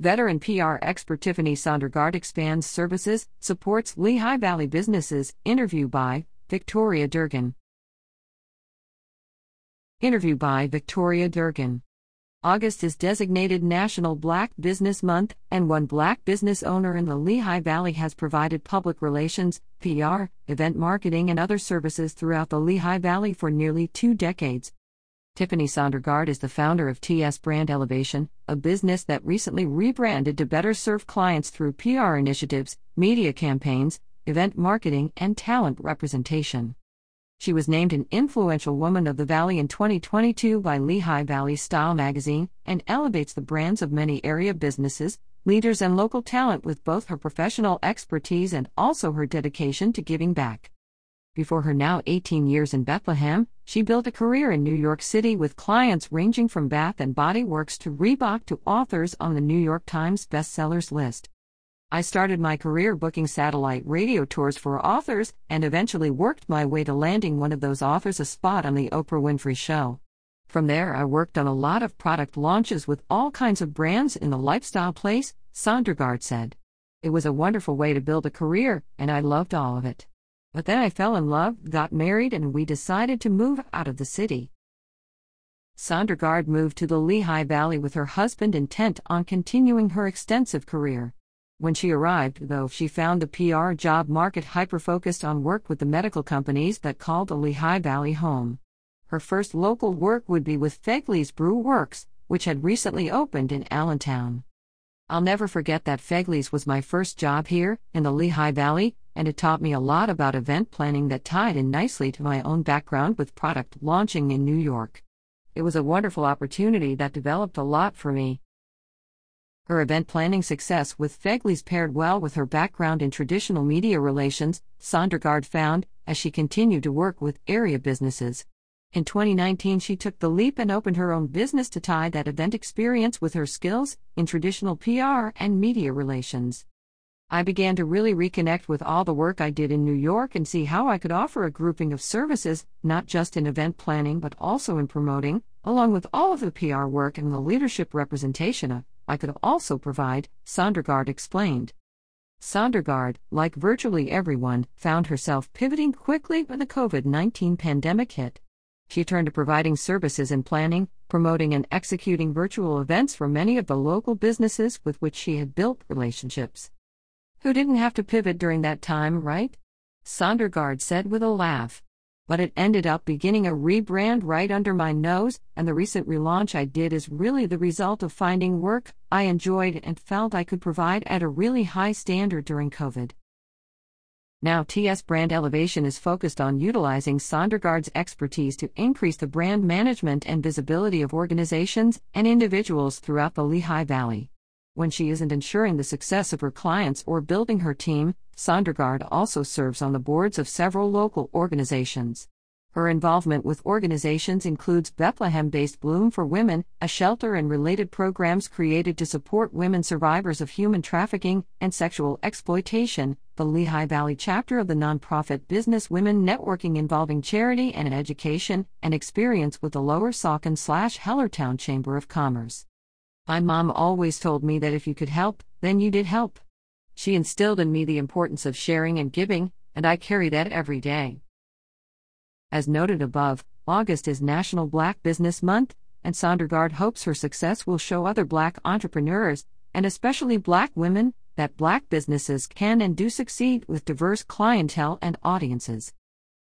Veteran PR expert Tiffany Sondergaard expands services, supports Lehigh Valley businesses. Interview by Victoria Durgin. Interview by Victoria Durgin. August is designated National Black Business Month, and one black business owner in the Lehigh Valley has provided public relations, PR, event marketing, and other services throughout the Lehigh Valley for nearly two decades. Tiffany Sondergaard is the founder of TS Brand Elevation, a business that recently rebranded to better serve clients through PR initiatives, media campaigns, event marketing, and talent representation. She was named an Influential Woman of the Valley in 2022 by Lehigh Valley Style magazine and elevates the brands of many area businesses, leaders, and local talent with both her professional expertise and also her dedication to giving back. Before her now 18 years in Bethlehem, she built a career in New York City with clients ranging from Bath and Body Works to Reebok to authors on the New York Times bestsellers list. I started my career booking satellite radio tours for authors and eventually worked my way to landing one of those authors a spot on The Oprah Winfrey Show. From there, I worked on a lot of product launches with all kinds of brands in the lifestyle place, Sondergaard said. It was a wonderful way to build a career, and I loved all of it. But then I fell in love, got married, and we decided to move out of the city. Sondergaard moved to the Lehigh Valley with her husband intent on continuing her extensive career. When she arrived, though, she found the PR job market hyper focused on work with the medical companies that called the Lehigh Valley home. Her first local work would be with Fegley's Brew Works, which had recently opened in Allentown. I'll never forget that Fegley's was my first job here, in the Lehigh Valley, and it taught me a lot about event planning that tied in nicely to my own background with product launching in New York. It was a wonderful opportunity that developed a lot for me. Her event planning success with Fegley's paired well with her background in traditional media relations, Sondergaard found, as she continued to work with area businesses. In 2019, she took the leap and opened her own business to tie that event experience with her skills in traditional PR and media relations. I began to really reconnect with all the work I did in New York and see how I could offer a grouping of services, not just in event planning but also in promoting, along with all of the PR work and the leadership representation of I could also provide, Sondergaard explained. Sondergaard, like virtually everyone, found herself pivoting quickly when the COVID 19 pandemic hit. She turned to providing services in planning, promoting, and executing virtual events for many of the local businesses with which she had built relationships. Who didn't have to pivot during that time, right? Sondergaard said with a laugh but it ended up beginning a rebrand right under my nose, and the recent relaunch I did is really the result of finding work I enjoyed and felt I could provide at a really high standard during COVID. Now, TS Brand Elevation is focused on utilizing Sondergaard's expertise to increase the brand management and visibility of organizations and individuals throughout the Lehigh Valley. When she isn't ensuring the success of her clients or building her team, Sondergaard also serves on the boards of several local organizations. Her involvement with organizations includes Bethlehem based Bloom for Women, a shelter and related programs created to support women survivors of human trafficking and sexual exploitation, the Lehigh Valley chapter of the nonprofit Business Women Networking involving charity and education, and experience with the Lower Saucon slash Hellertown Chamber of Commerce. My mom always told me that if you could help, then you did help. She instilled in me the importance of sharing and giving, and I carry that every day. As noted above, August is National Black Business Month, and Sondergaard hopes her success will show other black entrepreneurs, and especially black women, that black businesses can and do succeed with diverse clientele and audiences.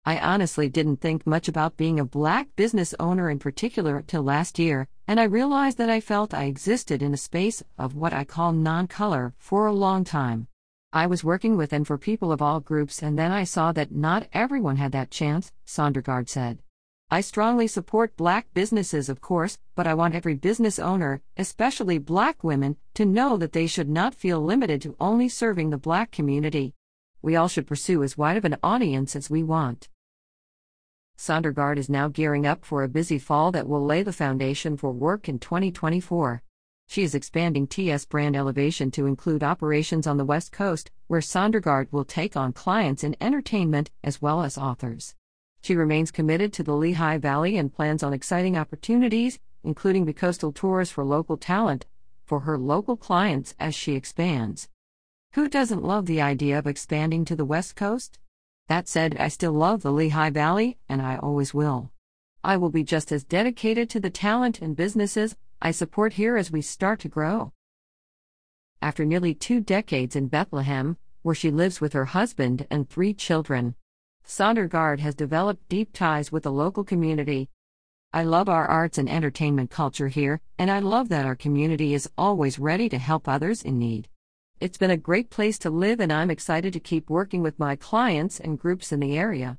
I honestly didn't think much about being a black business owner in particular till last year, and I realized that I felt I existed in a space of what I call non color for a long time. I was working with and for people of all groups, and then I saw that not everyone had that chance, Sondergaard said. I strongly support black businesses, of course, but I want every business owner, especially black women, to know that they should not feel limited to only serving the black community. We all should pursue as wide of an audience as we want. Sondergaard is now gearing up for a busy fall that will lay the foundation for work in 2024. She is expanding TS brand elevation to include operations on the West Coast, where Sondergaard will take on clients in entertainment as well as authors. She remains committed to the Lehigh Valley and plans on exciting opportunities, including the coastal tours for local talent, for her local clients as she expands. Who doesn't love the idea of expanding to the West Coast? That said, I still love the Lehigh Valley, and I always will. I will be just as dedicated to the talent and businesses I support here as we start to grow. After nearly two decades in Bethlehem, where she lives with her husband and three children, Sondergaard has developed deep ties with the local community. I love our arts and entertainment culture here, and I love that our community is always ready to help others in need. It's been a great place to live, and I'm excited to keep working with my clients and groups in the area.